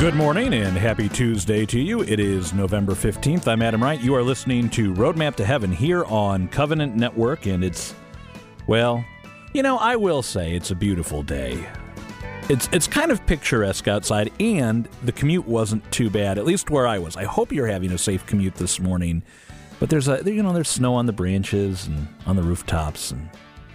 Good morning and happy Tuesday to you. It is November 15th. I'm Adam Wright. You are listening to Roadmap to Heaven here on Covenant Network, and it's, well, you know, I will say it's a beautiful day. It's, it's kind of picturesque outside, and the commute wasn't too bad, at least where I was. I hope you're having a safe commute this morning. But there's a, you know, there's snow on the branches and on the rooftops, and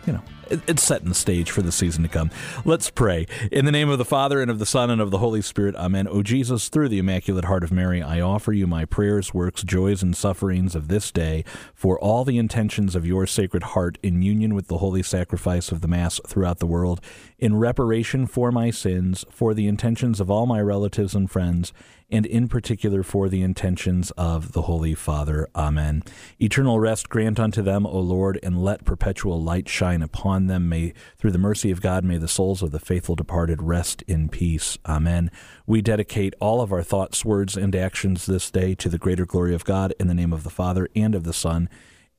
you know, it's setting the stage for the season to come. Let's pray. In the name of the Father, and of the Son, and of the Holy Spirit, Amen. O Jesus, through the Immaculate Heart of Mary, I offer you my prayers, works, joys, and sufferings of this day for all the intentions of your Sacred Heart in union with the holy sacrifice of the Mass throughout the world, in reparation for my sins, for the intentions of all my relatives and friends, and in particular for the intentions of the Holy Father. Amen. Eternal rest grant unto them, O Lord, and let perpetual light shine upon them. May, through the mercy of God, may the souls of the faithful departed rest in peace. Amen. We dedicate all of our thoughts, words, and actions this day to the greater glory of God in the name of the Father and of the Son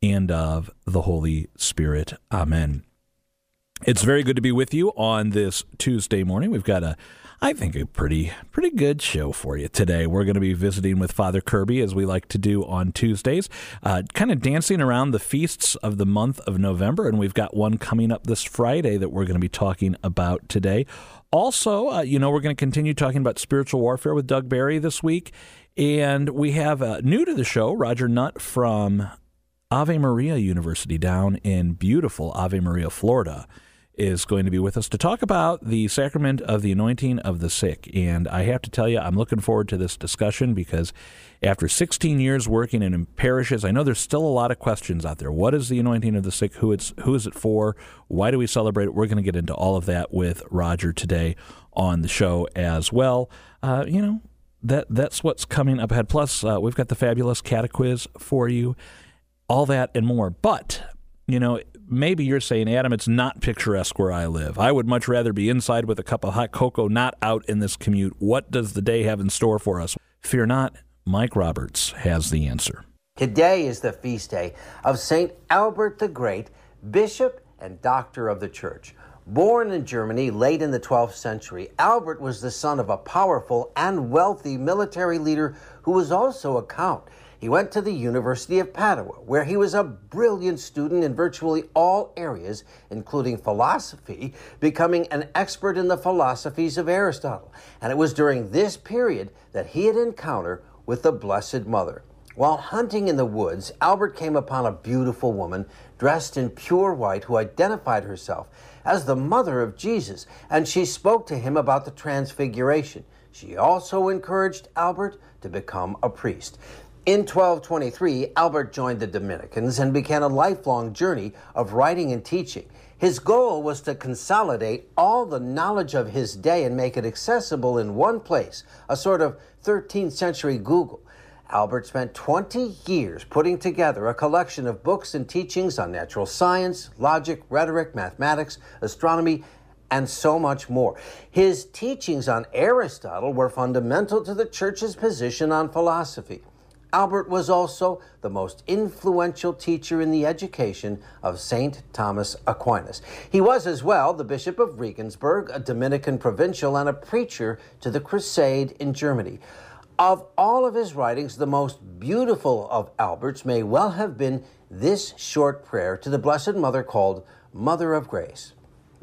and of the Holy Spirit. Amen. It's very good to be with you on this Tuesday morning. We've got a I think a pretty pretty good show for you today. We're going to be visiting with Father Kirby as we like to do on Tuesdays, uh, kind of dancing around the feasts of the month of November, and we've got one coming up this Friday that we're going to be talking about today. Also, uh, you know, we're going to continue talking about spiritual warfare with Doug Barry this week, and we have uh, new to the show Roger Nutt from Ave Maria University down in beautiful Ave Maria, Florida is going to be with us to talk about the sacrament of the anointing of the sick. And I have to tell you, I'm looking forward to this discussion because after 16 years working in parishes, I know there's still a lot of questions out there. What is the anointing of the sick? Who it's who is it for? Why do we celebrate it? We're going to get into all of that with Roger today on the show as well. Uh, you know that that's what's coming up ahead. Plus, uh, we've got the fabulous catequiz for you, all that and more. But you know, maybe you're saying, Adam, it's not picturesque where I live. I would much rather be inside with a cup of hot cocoa, not out in this commute. What does the day have in store for us? Fear not, Mike Roberts has the answer. Today is the feast day of St. Albert the Great, Bishop and Doctor of the Church. Born in Germany late in the 12th century, Albert was the son of a powerful and wealthy military leader who was also a count. He went to the University of Padua, where he was a brilliant student in virtually all areas, including philosophy, becoming an expert in the philosophies of Aristotle. And it was during this period that he had encounter with the Blessed Mother. While hunting in the woods, Albert came upon a beautiful woman dressed in pure white who identified herself as the mother of Jesus, and she spoke to him about the transfiguration. She also encouraged Albert to become a priest. In 1223, Albert joined the Dominicans and began a lifelong journey of writing and teaching. His goal was to consolidate all the knowledge of his day and make it accessible in one place, a sort of 13th century Google. Albert spent 20 years putting together a collection of books and teachings on natural science, logic, rhetoric, mathematics, astronomy, and so much more. His teachings on Aristotle were fundamental to the church's position on philosophy. Albert was also the most influential teacher in the education of St. Thomas Aquinas. He was as well the Bishop of Regensburg, a Dominican provincial, and a preacher to the Crusade in Germany. Of all of his writings, the most beautiful of Albert's may well have been this short prayer to the Blessed Mother called Mother of Grace.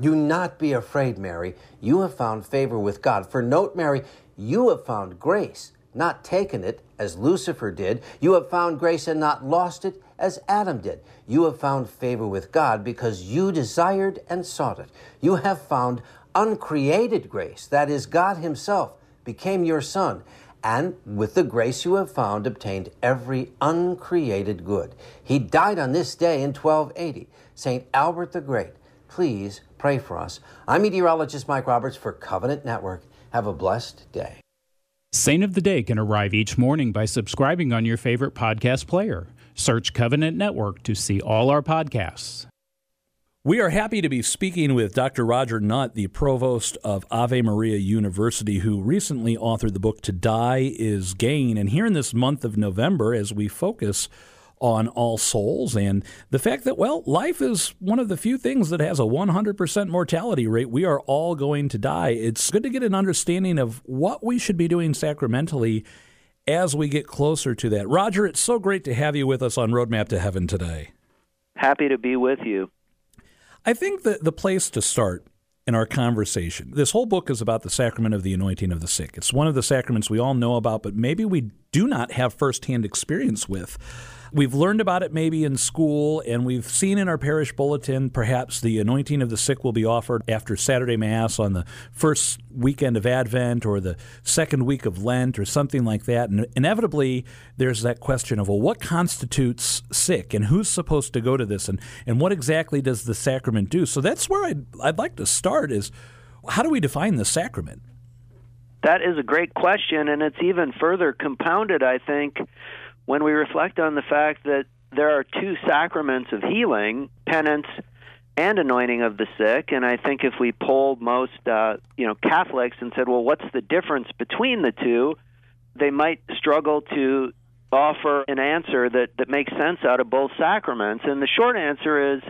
Do not be afraid, Mary. You have found favor with God. For note, Mary, you have found grace not taken it as Lucifer did. You have found grace and not lost it as Adam did. You have found favor with God because you desired and sought it. You have found uncreated grace, that is, God Himself became your Son, and with the grace you have found, obtained every uncreated good. He died on this day in 1280. St. Albert the Great, please pray for us. I'm meteorologist Mike Roberts for Covenant Network. Have a blessed day. Saint of the Day can arrive each morning by subscribing on your favorite podcast player. Search Covenant Network to see all our podcasts. We are happy to be speaking with Dr. Roger Nutt, the provost of Ave Maria University, who recently authored the book To Die is Gain. And here in this month of November, as we focus on All Souls and the fact that, well, life is one of the few things that has a 100% mortality rate. We are all going to die. It's good to get an understanding of what we should be doing sacramentally as we get closer to that. Roger, it's so great to have you with us on Roadmap to Heaven today. Happy to be with you. I think that the place to start in our conversation. This whole book is about the sacrament of the anointing of the sick. It's one of the sacraments we all know about, but maybe we do not have firsthand experience with. We've learned about it maybe in school, and we've seen in our parish bulletin perhaps the anointing of the sick will be offered after Saturday Mass on the first weekend of Advent or the second week of Lent or something like that. And inevitably, there's that question of, well, what constitutes sick and who's supposed to go to this and, and what exactly does the sacrament do? So that's where I'd, I'd like to start is how do we define the sacrament? That is a great question, and it's even further compounded, I think, when we reflect on the fact that there are two sacraments of healing, penance and anointing of the sick, and I think if we polled most, uh, you know, Catholics and said, "Well, what's the difference between the two?" they might struggle to offer an answer that that makes sense out of both sacraments. And the short answer is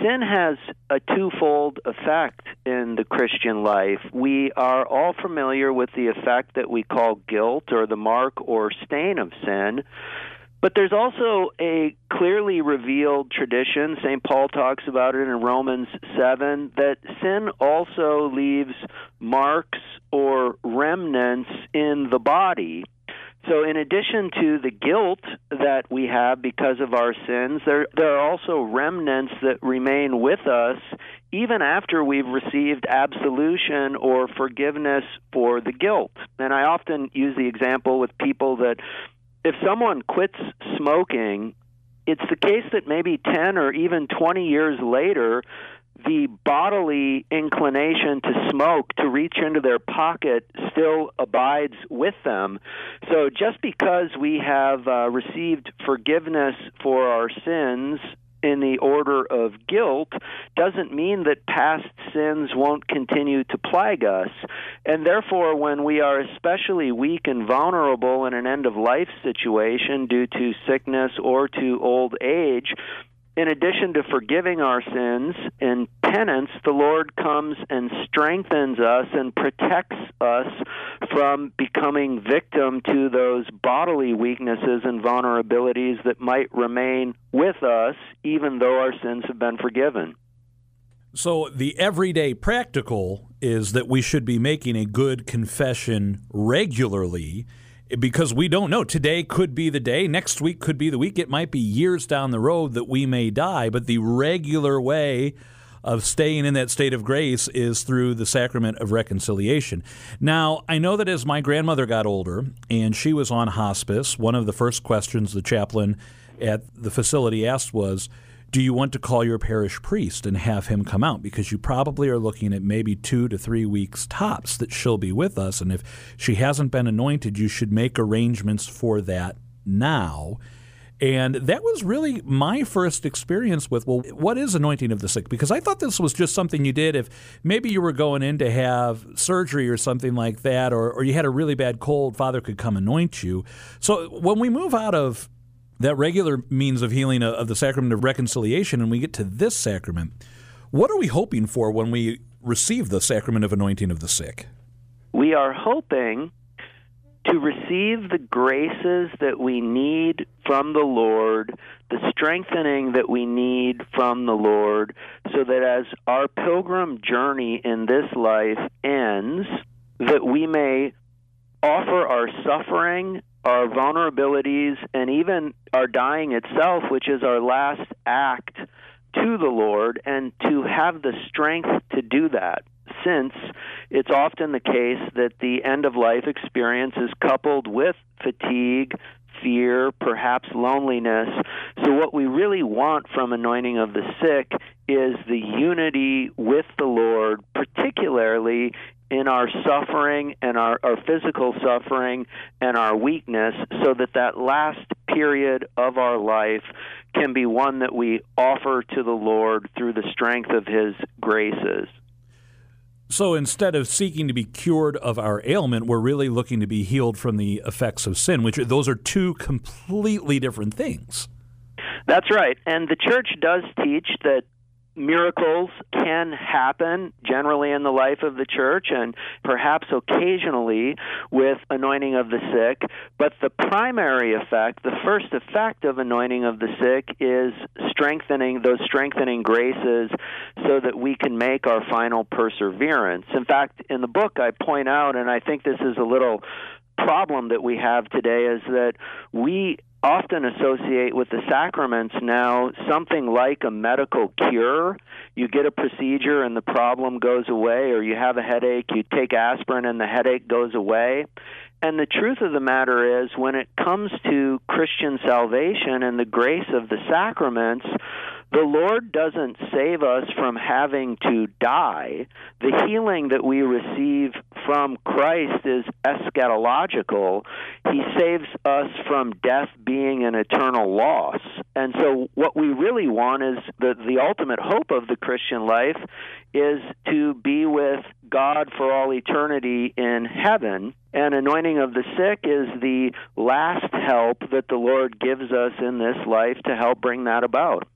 sin has a twofold effect in the Christian life. We are all familiar with the effect that we call guilt or the mark or stain of sin. But there's also a clearly revealed tradition, St. Paul talks about it in Romans 7, that sin also leaves marks or remnants in the body. So, in addition to the guilt that we have because of our sins, there, there are also remnants that remain with us even after we've received absolution or forgiveness for the guilt. And I often use the example with people that if someone quits smoking, it's the case that maybe 10 or even 20 years later, the bodily inclination to smoke, to reach into their pocket, still abides with them. So just because we have uh, received forgiveness for our sins in the order of guilt doesn't mean that past sins won't continue to plague us. And therefore, when we are especially weak and vulnerable in an end of life situation due to sickness or to old age, in addition to forgiving our sins in penance, the Lord comes and strengthens us and protects us from becoming victim to those bodily weaknesses and vulnerabilities that might remain with us even though our sins have been forgiven. So, the everyday practical is that we should be making a good confession regularly because we don't know. Today could be the day, next week could be the week. It might be years down the road that we may die, but the regular way of staying in that state of grace is through the sacrament of reconciliation. Now, I know that as my grandmother got older and she was on hospice, one of the first questions the chaplain at the facility asked was, do you want to call your parish priest and have him come out? Because you probably are looking at maybe two to three weeks tops that she'll be with us. And if she hasn't been anointed, you should make arrangements for that now. And that was really my first experience with, well, what is anointing of the sick? Because I thought this was just something you did if maybe you were going in to have surgery or something like that, or, or you had a really bad cold, Father could come anoint you. So when we move out of that regular means of healing uh, of the sacrament of reconciliation, and we get to this sacrament. What are we hoping for when we receive the sacrament of anointing of the sick? We are hoping to receive the graces that we need from the Lord, the strengthening that we need from the Lord, so that as our pilgrim journey in this life ends, that we may offer our suffering our vulnerabilities, and even our dying itself, which is our last act to the Lord, and to have the strength to do that. Since it's often the case that the end of life experience is coupled with fatigue, fear, perhaps loneliness. So, what we really want from anointing of the sick is the unity with the Lord, particularly in our suffering and our, our physical suffering and our weakness so that that last period of our life can be one that we offer to the Lord through the strength of His graces. So instead of seeking to be cured of our ailment, we're really looking to be healed from the effects of sin, which those are two completely different things. That's right. And the church does teach that miracles can happen generally in the life of the church and perhaps occasionally with anointing of the sick. But the primary effect, the first effect of anointing of the sick is strengthening those strengthening graces so that we can make our final perseverance. In fact, in the book, I point out, and I think this is a little problem that we have today, is that we often associate with the sacraments now something like a medical cure. You get a procedure and the problem goes away, or you have a headache, you take aspirin and the headache goes away. And the truth of the matter is, when it comes to Christian salvation and the grace of the sacraments, the Lord doesn't save us from having to die. The healing that we receive from Christ is eschatological. He saves us from death being an eternal loss. And so, what we really want is the, the ultimate hope of the Christian life is to be with God for all eternity in heaven. And anointing of the sick is the last help that the Lord gives us in this life to help bring that about.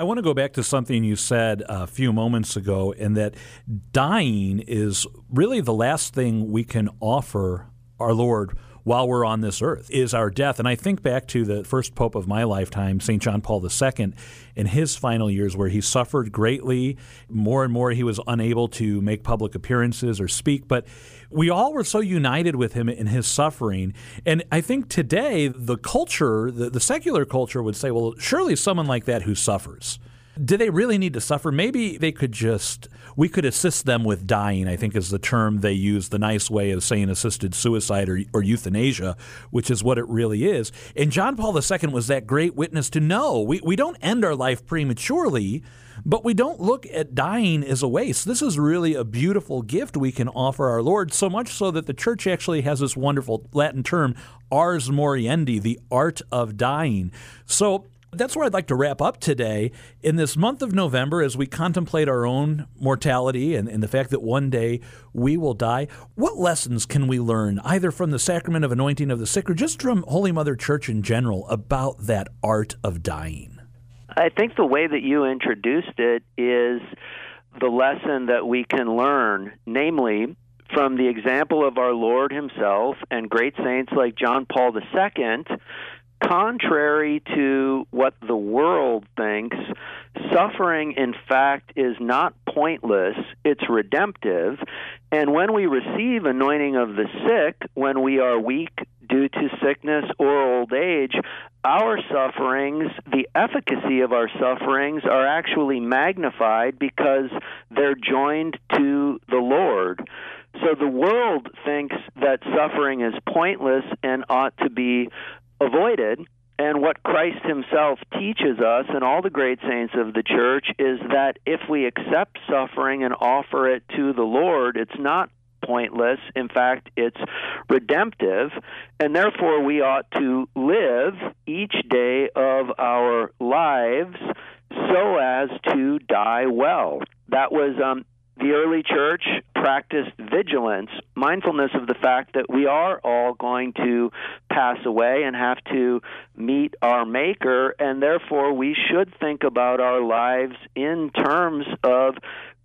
I want to go back to something you said a few moments ago, and that dying is really the last thing we can offer our Lord while we're on this earth is our death. And I think back to the first pope of my lifetime, St. John Paul II, in his final years, where he suffered greatly. More and more, he was unable to make public appearances or speak. But we all were so united with him in his suffering. And I think today, the culture, the, the secular culture, would say, well, surely someone like that who suffers do they really need to suffer? Maybe they could just, we could assist them with dying, I think is the term they use, the nice way of saying assisted suicide or, or euthanasia, which is what it really is. And John Paul II was that great witness to know we, we don't end our life prematurely, but we don't look at dying as a waste. This is really a beautiful gift we can offer our Lord, so much so that the church actually has this wonderful Latin term, ars moriendi, the art of dying. So that's where I'd like to wrap up today. In this month of November, as we contemplate our own mortality and, and, the fact that one day we will die, what lessons can we learn, either from the sacrament of anointing of the sick or just from Holy Mother Church in general, about that art of dying? I think the way that you introduced it is the lesson that we can learn, namely, from the example of our Lord Himself and great saints like John Paul II contrary to what the world thinks, suffering, in fact, is not pointless, it's redemptive. And when we receive anointing of the sick, when we are weak due to sickness or old age, our sufferings, the efficacy of our sufferings, are actually magnified because they're joined to the Lord. So the world thinks that suffering is pointless and ought to be avoided. And what Christ himself teaches us and all the great saints of the church is that if we accept suffering and offer it to the Lord, it's not pointless. In fact, it's redemptive. And therefore, we ought to live each day of our lives so as to die well. That was um, the early church practiced vigilance, mindfulness of the fact that we are all going to pass away and have to meet our Maker, and therefore we should think about our lives in terms of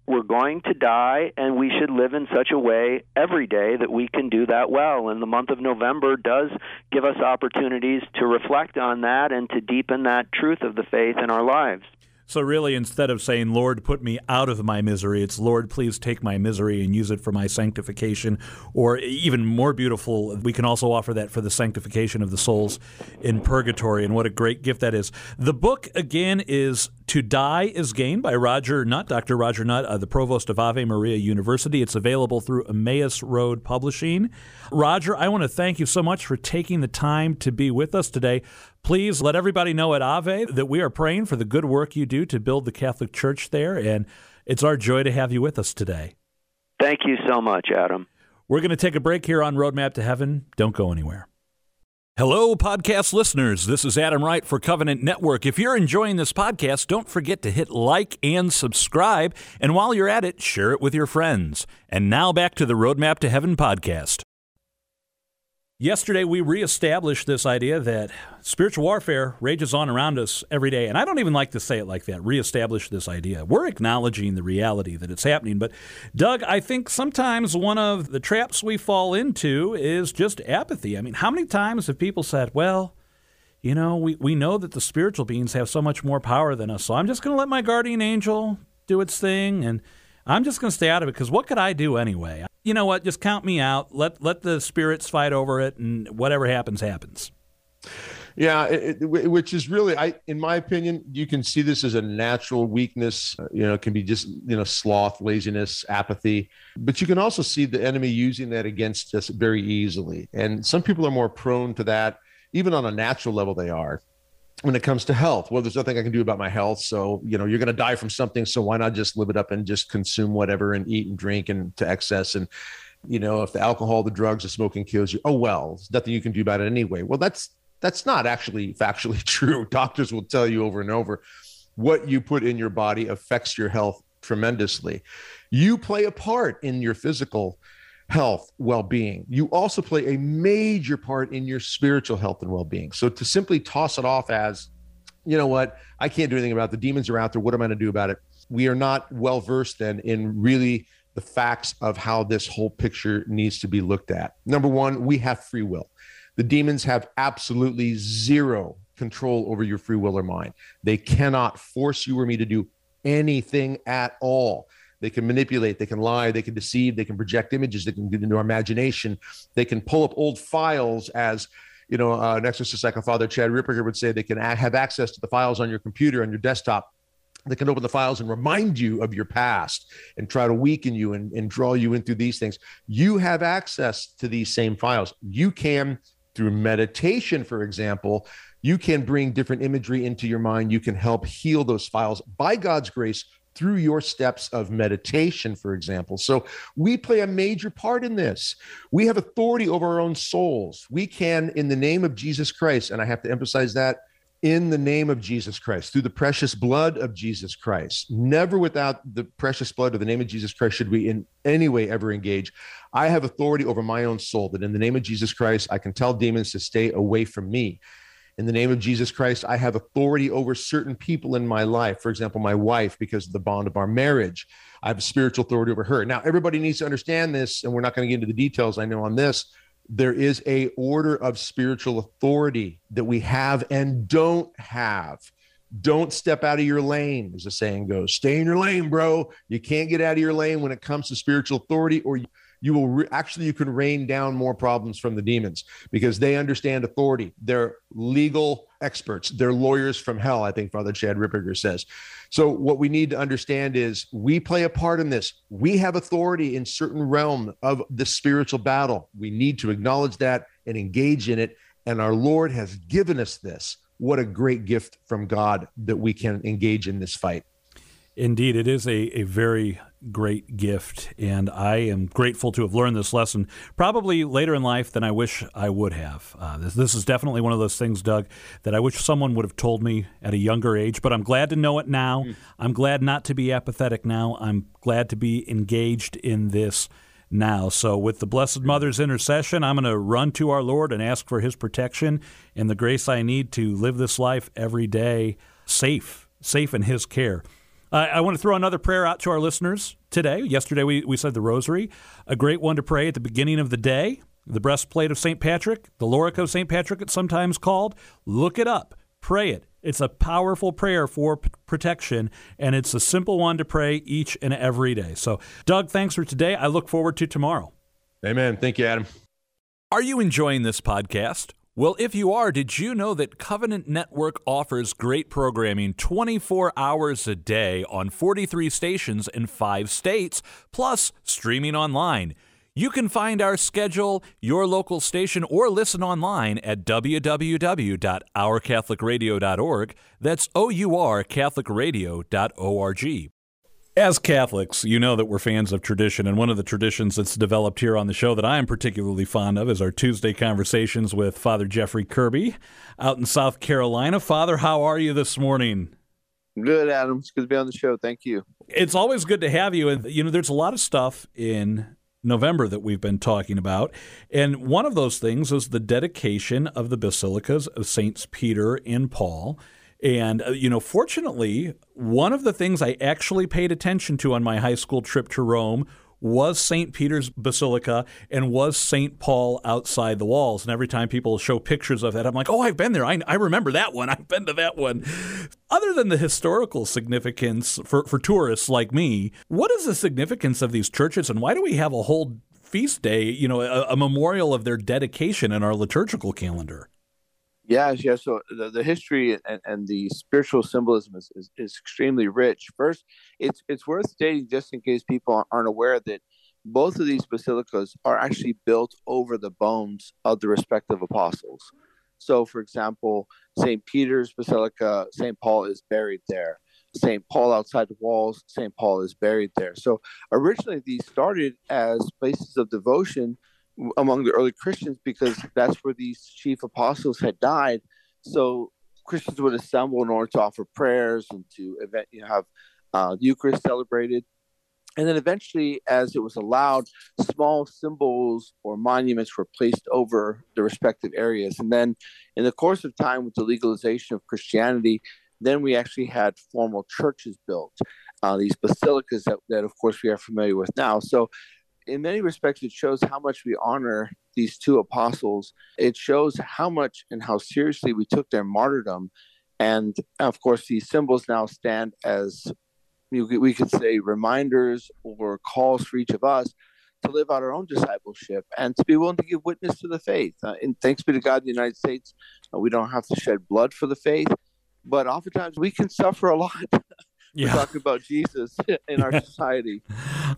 we're going to die, and we should live in such a way every day that we can do that well. And the month of November does give us opportunities to reflect on that and to deepen that truth of the faith in our lives. So, really, instead of saying, Lord, put me out of my misery, it's, Lord, please take my misery and use it for my sanctification. Or even more beautiful, we can also offer that for the sanctification of the souls in purgatory. And what a great gift that is. The book, again, is To Die is Gain by Roger Nutt, Dr. Roger Nutt, uh, the provost of Ave Maria University. It's available through Emmaus Road Publishing. Roger, I want to thank you so much for taking the time to be with us today. Please let everybody know at Ave that we are praying for the good work you do to build the Catholic Church there, and it's our joy to have you with us today. Thank you so much, Adam. We're going to take a break here on Roadmap to Heaven. Don't go anywhere. Hello, podcast listeners. This is Adam Wright for Covenant Network. If you're enjoying this podcast, don't forget to hit like and subscribe. And while you're at it, share it with your friends. And now back to the Roadmap to Heaven podcast. Yesterday, we reestablished this idea that spiritual warfare rages on around us every day. And I don't even like to say it like that, reestablish this idea. We're acknowledging the reality that it's happening. But, Doug, I think sometimes one of the traps we fall into is just apathy. I mean, how many times have people said, well, you know, we, we know that the spiritual beings have so much more power than us, so I'm just going to let my guardian angel do its thing and I'm just going to stay out of it because what could I do anyway? You know what? Just count me out. Let let the spirits fight over it, and whatever happens, happens. Yeah, it, it, which is really, I, in my opinion, you can see this as a natural weakness. You know, it can be just you know sloth, laziness, apathy, but you can also see the enemy using that against us very easily. And some people are more prone to that, even on a natural level. They are when it comes to health. Well, there's nothing I can do about my health. So, you know, you're going to die from something. So why not just live it up and just consume whatever and eat and drink and to excess? And, you know, if the alcohol, the drugs, the smoking kills you, oh, well, there's nothing you can do about it anyway. Well, that's, that's not actually factually true. Doctors will tell you over and over what you put in your body affects your health tremendously. You play a part in your physical health, well being. You also play a major part in your spiritual health and well being. So to simply toss it off as, you know what, I can't do anything about it. the demons are out there. What am I going to do about it? We are not well versed then in really the facts of how this whole picture needs to be looked at. Number one, we have free will. The demons have absolutely zero control over your free will or mind. They cannot force you or me to do anything at all. They can manipulate, they can lie, they can deceive, they can project images, they can get into our imagination, they can pull up old files as you know, uh, an exorcist like a Father Chad Ripperger would say, they can have access to the files on your computer, on your desktop. They can open the files and remind you of your past and try to weaken you and, and draw you into these things. You have access to these same files. You can, through meditation, for example, you can bring different imagery into your mind. You can help heal those files by God's grace through your steps of meditation, for example. So we play a major part in this. We have authority over our own souls. We can, in the name of Jesus Christ, and I have to emphasize that in the name of Jesus Christ, through the precious blood of Jesus Christ. Never without the precious blood of the name of Jesus Christ should we in any way ever engage. I have authority over my own soul, that in the name of Jesus Christ, I can tell demons to stay away from me in the name of Jesus Christ, I have authority over certain people in my life. For example, my wife, because of the bond of our marriage, I have spiritual authority over her. Now, everybody needs to understand this, and we're not going to get into the details. I know on this, there is a order of spiritual authority that we have and don't have. Don't step out of your lane, as the saying goes. Stay in your lane, bro. You can't get out of your lane when it comes to spiritual authority, or you will re- actually you can rain down more problems from the demons because they understand authority. They're legal experts. They're lawyers from hell, I think Father Chad Ripperger says. So what we need to understand is we play a part in this. We have authority in certain realm of the spiritual battle. We need to acknowledge that and engage in it. And our Lord has given us this. What a great gift from God that we can engage in this fight. Indeed, it is a, a very great gift, and I am grateful to have learned this lesson probably later in life than I wish I would have. Uh, this, this is definitely one of those things, Doug, that I wish someone would have told me at a younger age, but I'm glad to know it now. Mm. I'm glad not to be apathetic now. I'm glad to be engaged in this now. So, with the Blessed Mother's intercession, I'm going to run to our Lord and ask for his protection and the grace I need to live this life every day safe, safe in his care. Uh, I want to throw another prayer out to our listeners today. Yesterday we, we said the rosary, a great one to pray at the beginning of the day. The breastplate of St. Patrick, the Lorica of St. Patrick, it's sometimes called. Look it up, pray it. It's a powerful prayer for p- protection, and it's a simple one to pray each and every day. So, Doug, thanks for today. I look forward to tomorrow. Amen. Thank you, Adam. Are you enjoying this podcast? Well, if you are, did you know that Covenant Network offers great programming 24 hours a day on 43 stations in five states, plus streaming online? You can find our schedule, your local station, or listen online at www.ourcatholicradio.org. That's O U R CatholicRadio.org. As Catholics, you know that we're fans of tradition, and one of the traditions that's developed here on the show that I am particularly fond of is our Tuesday conversations with Father Jeffrey Kirby out in South Carolina. Father, how are you this morning? Good, Adam. It's good to be on the show. Thank you. It's always good to have you. And, you know, there's a lot of stuff in November that we've been talking about. And one of those things is the dedication of the basilicas of Saints Peter and Paul. And, uh, you know, fortunately, one of the things I actually paid attention to on my high school trip to Rome was St. Peter's Basilica and was St. Paul outside the walls. And every time people show pictures of that, I'm like, oh, I've been there. I, I remember that one. I've been to that one. Other than the historical significance for, for tourists like me, what is the significance of these churches and why do we have a whole feast day, you know, a, a memorial of their dedication in our liturgical calendar? Yes, yes. So the, the history and, and the spiritual symbolism is, is, is, extremely rich. First, it's it's worth stating just in case people aren't aware that both of these basilicas are actually built over the bones of the respective apostles. So, for example, St. Peter's Basilica, St. Paul is buried there. St. Paul outside the walls, St. Paul is buried there. So, originally, these started as places of devotion among the early Christians because that's where these chief apostles had died. So Christians would assemble in order to offer prayers and to event, you know, have uh, Eucharist celebrated. And then eventually, as it was allowed, small symbols or monuments were placed over the respective areas. And then, in the course of time, with the legalization of Christianity, then we actually had formal churches built, uh, these basilicas that, that, of course, we are familiar with now. So in many respects, it shows how much we honor these two apostles. It shows how much and how seriously we took their martyrdom. And of course, these symbols now stand as we could say reminders or calls for each of us to live out our own discipleship and to be willing to give witness to the faith. Uh, and thanks be to God, in the United States, uh, we don't have to shed blood for the faith, but oftentimes we can suffer a lot yeah. talking about Jesus in our society.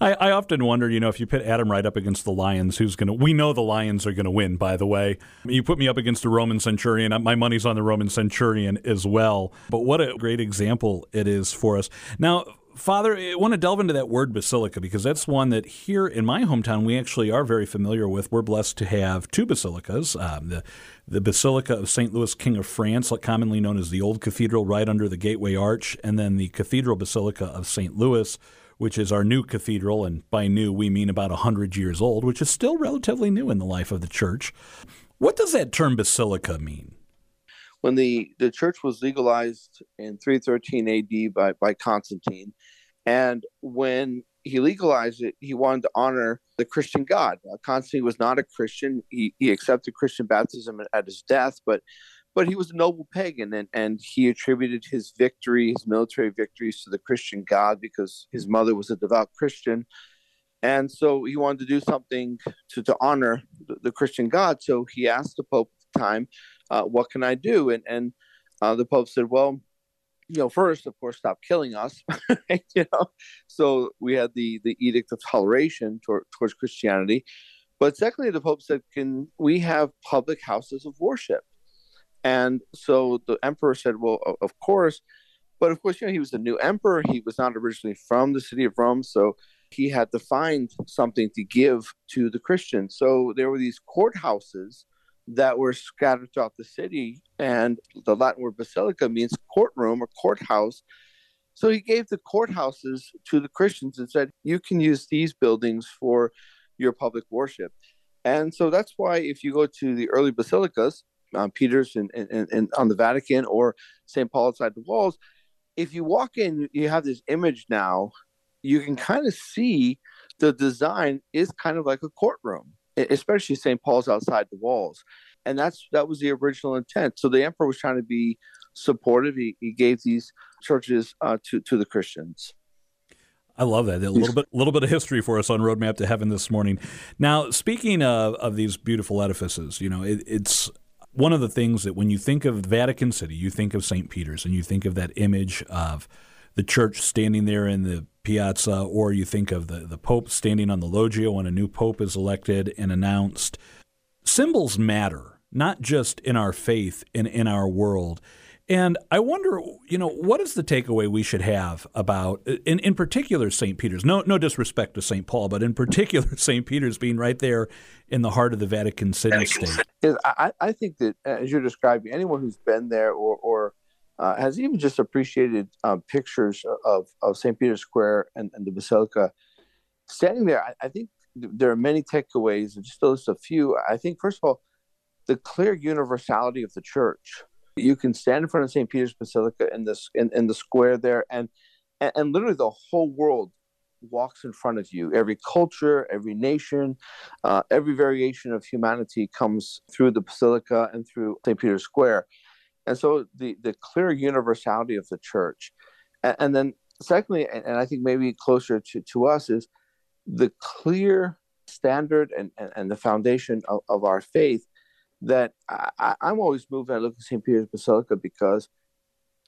I, I, often wonder, you know, if you put Adam Wright up against the Lions, who's going to? We know the Lions are going to win. By the way, you put me up against a Roman centurion. My money's on the Roman centurion as well. But what a great example it is for us. Now, Father, I want to delve into that word basilica because that's one that here in my hometown we actually are very familiar with. We're blessed to have two basilicas. Um, the the Basilica of St. Louis, King of France, commonly known as the Old Cathedral, right under the Gateway Arch, and then the Cathedral Basilica of St. Louis, which is our new cathedral, and by new we mean about 100 years old, which is still relatively new in the life of the church. What does that term basilica mean? When the, the church was legalized in 313 AD by, by Constantine, and when he legalized it, he wanted to honor the Christian God. Constantine was not a Christian. He, he accepted Christian baptism at his death, but but he was a noble pagan and, and he attributed his victory, his military victories to the Christian God because his mother was a devout Christian. And so he wanted to do something to, to honor the, the Christian God. So he asked the Pope at the time, uh, what can I do? And, and uh, the Pope said, well, you know, first, of course, stop killing us. you know, so we had the the edict of toleration toward, towards Christianity, but secondly, the Pope said, "Can we have public houses of worship?" And so the emperor said, "Well, of course." But of course, you know, he was a new emperor. He was not originally from the city of Rome, so he had to find something to give to the Christians. So there were these courthouses that were scattered throughout the city. And the Latin word basilica means courtroom or courthouse. So he gave the courthouses to the Christians and said, you can use these buildings for your public worship. And so that's why if you go to the early basilicas, um, Peter's and, on the Vatican or St. Paul outside the walls, if you walk in, you have this image now, you can kind of see the design is kind of like a courtroom especially St. Paul's outside the walls. And that's that was the original intent. So the emperor was trying to be supportive. He, he gave these churches uh, to to the Christians. I love that. A little bit, little bit of history for us on Roadmap to Heaven this morning. Now, speaking of, of these beautiful edifices, you know, it, it's one of the things that when you think of Vatican City, you think of St. Peter's, and you think of that image of the church standing there in the piazza, or you think of the, the Pope standing on the loggia when a new Pope is elected and announced. Symbols matter, not just in our faith and in our world. And I wonder, you know, what is the takeaway we should have about, in, in particular, St. Peter's? No, no disrespect to St. Paul, but in particular, St. Peter's being right there in the heart of the Vatican City state. I, I think that, as you're describing, anyone who's been there or, or uh, has even just appreciated uh, pictures of, of St. Peter's Square and, and, the Basilica. Standing there, I, I, think there are many takeaways, just those a few. I think first of all, the clear universality of the church. You can stand in front of St. Peter's Basilica in this in, in the square there, and, and and literally the whole world walks in front of you. Every culture, every nation, uh, every variation of humanity comes through the basilica and through St. Peter's Square. And so the, the clear universality of the church. And, and then, secondly, and, and, I think maybe closer to, to us, is the clear standard and, and, and the foundation of, of our faith that I, am always moved when I look at St. Peter's Basilica because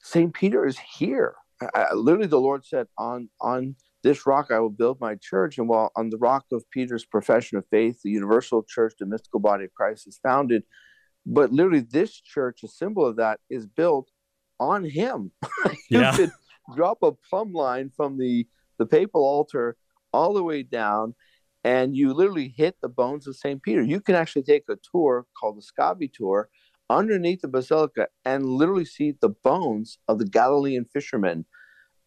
St. Peter is here. I, literally, the Lord said, on, on this rock I will build my church. And while on the rock of Peter's profession of faith, the universal church, the mystical body of Christ is founded. But literally, this church, a symbol of that, is built on him. you yeah. could drop a plumb line from the, the papal altar all the way down, and you literally hit the bones of St. Peter. You can actually take a tour called the Scavi Tour underneath the basilica and literally see the bones of the Galilean fishermen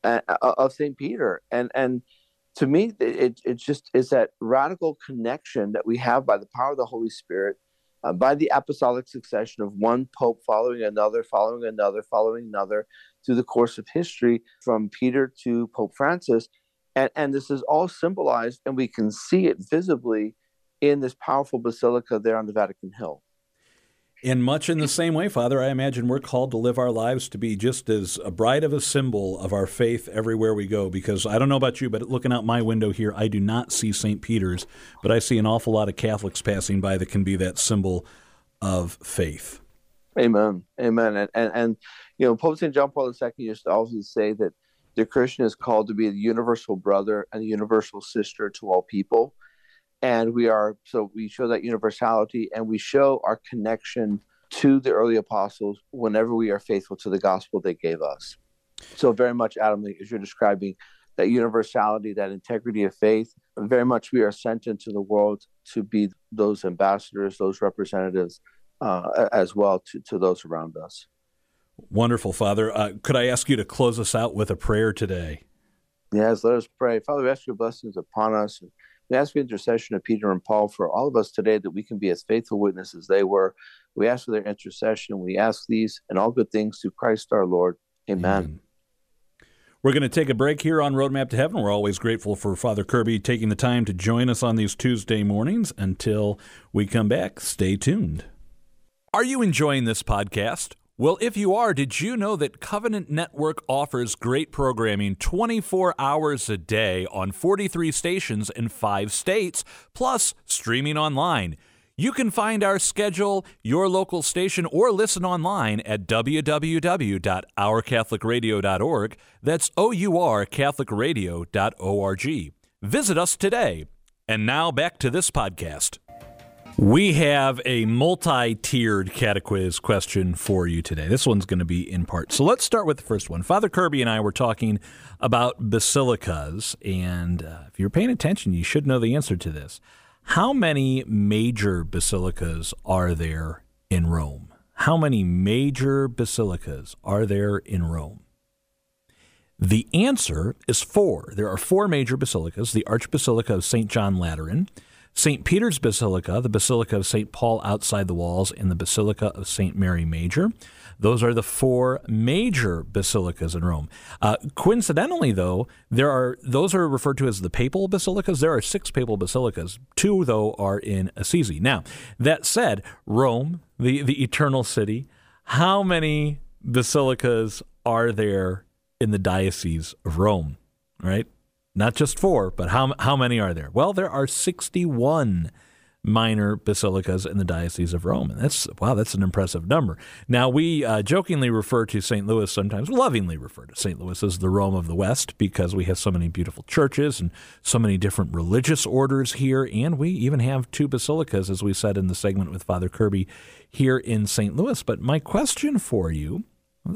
uh, of St. Peter. And and to me, it it just is that radical connection that we have by the power of the Holy Spirit, uh, by the apostolic succession of one pope following another, following another, following another through the course of history, from Peter to Pope Francis. And, and this is all symbolized, and we can see it visibly in this powerful basilica there on the Vatican Hill. In much in the same way, Father, I imagine we're called to live our lives to be just as a bright of a symbol of our faith everywhere we go. Because I don't know about you, but looking out my window here, I do not see St. Peter's, but I see an awful lot of Catholics passing by that can be that symbol of faith. Amen. Amen. And, and, and you know, Pope St. John Paul II used to always say that the Christian is called to be the universal brother and the universal sister to all people and we are so we show that universality and we show our connection to the early apostles whenever we are faithful to the gospel they gave us. So very much adam as you're describing that universality that integrity of faith very much we are sent into the world to be those ambassadors those representatives uh, as well to, to those around us. Wonderful father. Uh, could i ask you to close us out with a prayer today? Yes let us pray. Father we ask your blessings upon us and we ask for intercession of Peter and Paul for all of us today that we can be as faithful witnesses as they were. We ask for their intercession. We ask these and all good things through Christ our Lord. Amen. Amen. We're going to take a break here on Roadmap to Heaven. We're always grateful for Father Kirby taking the time to join us on these Tuesday mornings. Until we come back, stay tuned. Are you enjoying this podcast? Well, if you are, did you know that Covenant Network offers great programming 24 hours a day on 43 stations in five states, plus streaming online? You can find our schedule, your local station, or listen online at www.ourcatholicradio.org. That's O U R CatholicRadio.org. Visit us today. And now back to this podcast. We have a multi tiered catequiz question for you today. This one's going to be in part. So let's start with the first one. Father Kirby and I were talking about basilicas, and uh, if you're paying attention, you should know the answer to this. How many major basilicas are there in Rome? How many major basilicas are there in Rome? The answer is four. There are four major basilicas the Archbasilica of St. John Lateran St. Peter's Basilica, the Basilica of St. Paul outside the walls, and the Basilica of St. Mary Major. Those are the four major basilicas in Rome. Uh, coincidentally, though, there are those are referred to as the papal basilicas. There are six papal basilicas. Two, though, are in Assisi. Now, that said, Rome, the the eternal city, how many basilicas are there in the diocese of Rome? Right, not just four, but how, how many are there? Well, there are 61 minor basilicas in the Diocese of Rome. And that's, wow, that's an impressive number. Now, we uh, jokingly refer to St. Louis sometimes, lovingly refer to St. Louis as the Rome of the West because we have so many beautiful churches and so many different religious orders here. And we even have two basilicas, as we said in the segment with Father Kirby here in St. Louis. But my question for you,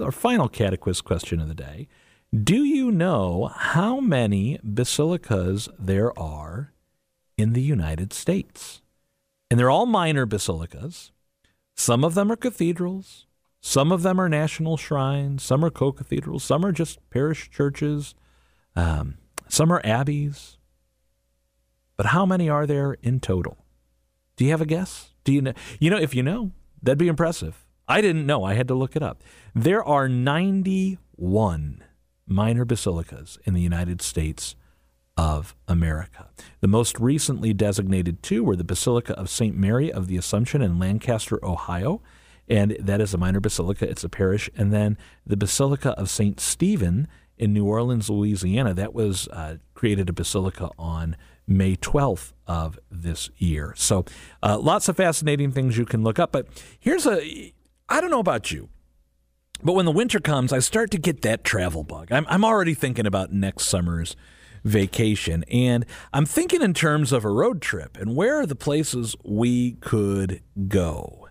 our final catequiz question of the day, do you know how many basilicas there are in the United States? And they're all minor basilicas. Some of them are cathedrals, some of them are national shrines, some are co cathedrals, some are just parish churches, um, some are abbeys. But how many are there in total? Do you have a guess? Do you know? You know, if you know, that'd be impressive. I didn't know. I had to look it up. There are 91 minor basilicas in the United States of America. The most recently designated two were the Basilica of St. Mary of the Assumption in Lancaster, Ohio, and that is a minor basilica, it's a parish, and then the Basilica of St. Stephen in New Orleans, Louisiana, that was uh, created a basilica on May 12th of this year. So uh, lots of fascinating things you can look up. But here's a I don't know about you, but when the winter comes, I start to get that travel bug. I'm, I'm already thinking about next summer's vacation, and I'm thinking in terms of a road trip and where are the places we could go?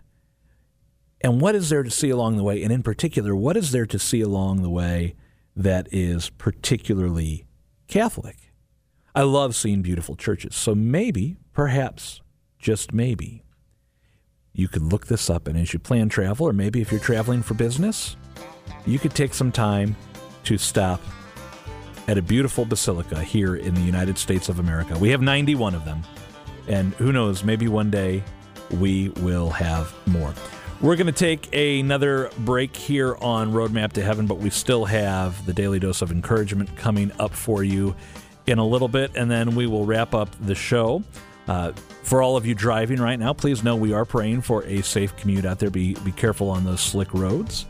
And what is there to see along the way? And in particular, what is there to see along the way that is particularly Catholic? I love seeing beautiful churches. So maybe, perhaps, just maybe, you could look this up. And as you plan travel, or maybe if you're traveling for business, you could take some time to stop at a beautiful basilica here in the United States of America. We have 91 of them. And who knows, maybe one day we will have more. We're going to take another break here on Roadmap to Heaven, but we still have the Daily Dose of Encouragement coming up for you in a little bit, and then we will wrap up the show. Uh, for all of you driving right now, please know we are praying for a safe commute out there. Be be careful on those slick roads.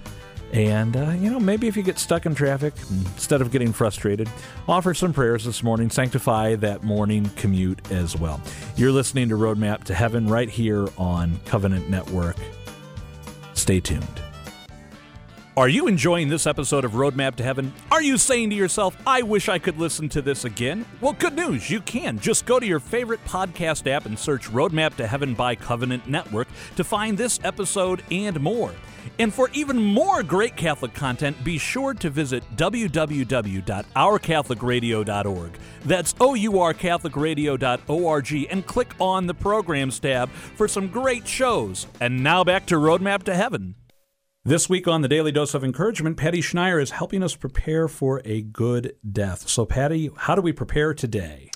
And, uh, you know, maybe if you get stuck in traffic, instead of getting frustrated, offer some prayers this morning. Sanctify that morning commute as well. You're listening to Roadmap to Heaven right here on Covenant Network. Stay tuned. Are you enjoying this episode of Roadmap to Heaven? Are you saying to yourself, I wish I could listen to this again? Well, good news, you can. Just go to your favorite podcast app and search Roadmap to Heaven by Covenant Network to find this episode and more. And for even more great Catholic content, be sure to visit www.ourcatholicradio.org. That's O-U-R-Catholicradio.org and click on the Programs tab for some great shows. And now back to Roadmap to Heaven. This week on the Daily Dose of Encouragement, Patty Schneier is helping us prepare for a good death. So, Patty, how do we prepare today?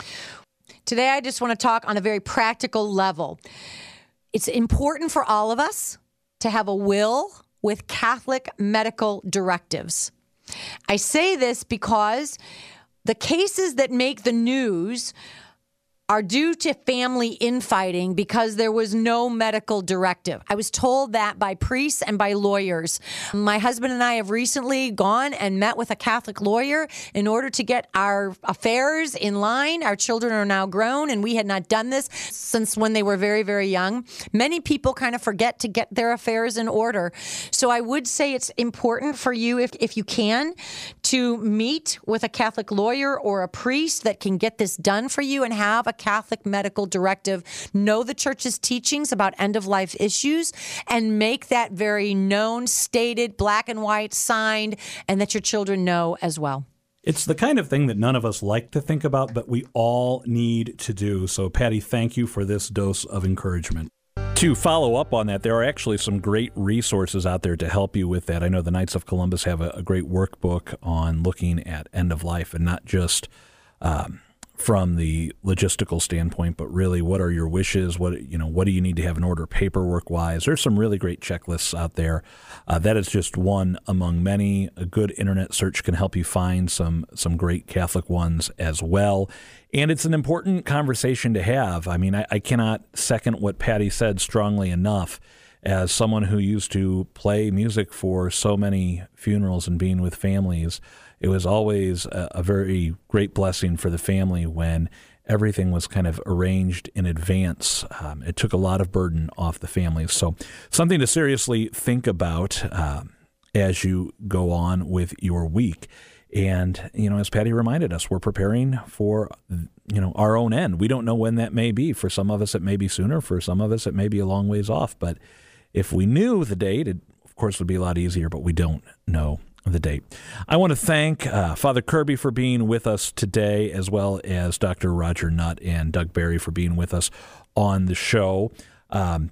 Today, I just want to talk on a very practical level. It's important for all of us to have a will with Catholic medical directives. I say this because the cases that make the news are due to family infighting because there was no medical directive. I was told that by priests and by lawyers. My husband and I have recently gone and met with a Catholic lawyer in order to get our affairs in line. Our children are now grown, and we had not done this since when they were very, very young. Many people kind of forget to get their affairs in order. So I would say it's important for you, if, if you can, to meet with a Catholic lawyer or a priest that can get this done for you and have a Catholic medical directive, know the church's teachings about end of life issues, and make that very known, stated, black and white, signed, and that your children know as well. It's the kind of thing that none of us like to think about, but we all need to do. So, Patty, thank you for this dose of encouragement. To follow up on that, there are actually some great resources out there to help you with that. I know the Knights of Columbus have a, a great workbook on looking at end of life and not just um, from the logistical standpoint, but really what are your wishes? What you know, what do you need to have in order paperwork wise? There's some really great checklists out there. Uh, that is just one among many. A good internet search can help you find some some great Catholic ones as well. And it's an important conversation to have. I mean, I, I cannot second what Patty said strongly enough. As someone who used to play music for so many funerals and being with families, it was always a, a very great blessing for the family when everything was kind of arranged in advance. Um, it took a lot of burden off the families. So, something to seriously think about um, as you go on with your week. And you know, as Patty reminded us, we're preparing for you know our own end. We don't know when that may be. For some of us, it may be sooner. For some of us, it may be a long ways off. But if we knew the date, it of course would be a lot easier. But we don't know the date. I want to thank uh, Father Kirby for being with us today, as well as Dr. Roger Nutt and Doug Barry for being with us on the show. Um,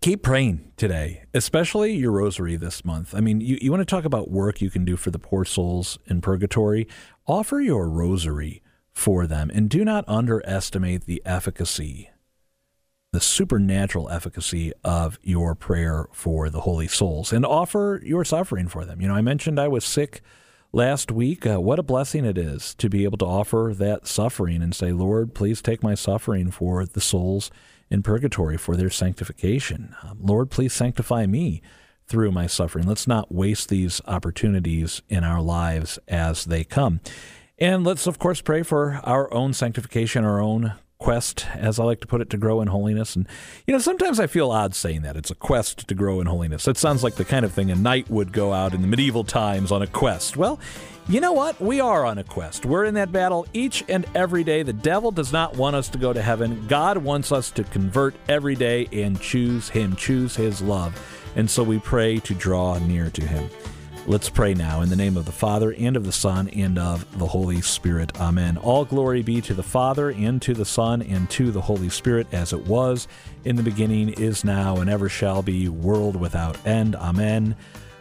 keep praying today, especially your rosary this month. I mean, you, you want to talk about work you can do for the poor souls in purgatory? Offer your rosary for them. And do not underestimate the efficacy, the supernatural efficacy of your prayer for the holy souls and offer your suffering for them. You know, I mentioned I was sick last week. Uh, what a blessing it is to be able to offer that suffering and say, Lord, please take my suffering for the souls in purgatory for their sanctification. Um, Lord, please sanctify me through my suffering. Let's not waste these opportunities in our lives as they come. And let's, of course, pray for our own sanctification, our own quest, as I like to put it, to grow in holiness. And, you know, sometimes I feel odd saying that. It's a quest to grow in holiness. It sounds like the kind of thing a knight would go out in the medieval times on a quest. Well, you know what? We are on a quest. We're in that battle each and every day. The devil does not want us to go to heaven. God wants us to convert every day and choose Him, choose His love. And so we pray to draw near to Him. Let's pray now in the name of the Father, and of the Son, and of the Holy Spirit. Amen. All glory be to the Father, and to the Son, and to the Holy Spirit, as it was in the beginning, is now, and ever shall be, world without end. Amen.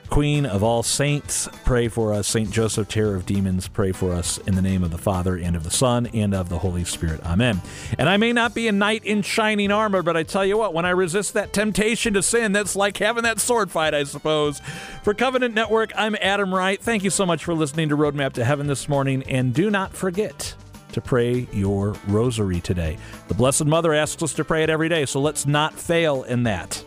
Queen of all saints, pray for us. Saint Joseph, terror of demons, pray for us in the name of the Father and of the Son and of the Holy Spirit. Amen. And I may not be a knight in shining armor, but I tell you what, when I resist that temptation to sin, that's like having that sword fight, I suppose. For Covenant Network, I'm Adam Wright. Thank you so much for listening to Roadmap to Heaven this morning. And do not forget to pray your rosary today. The Blessed Mother asks us to pray it every day, so let's not fail in that.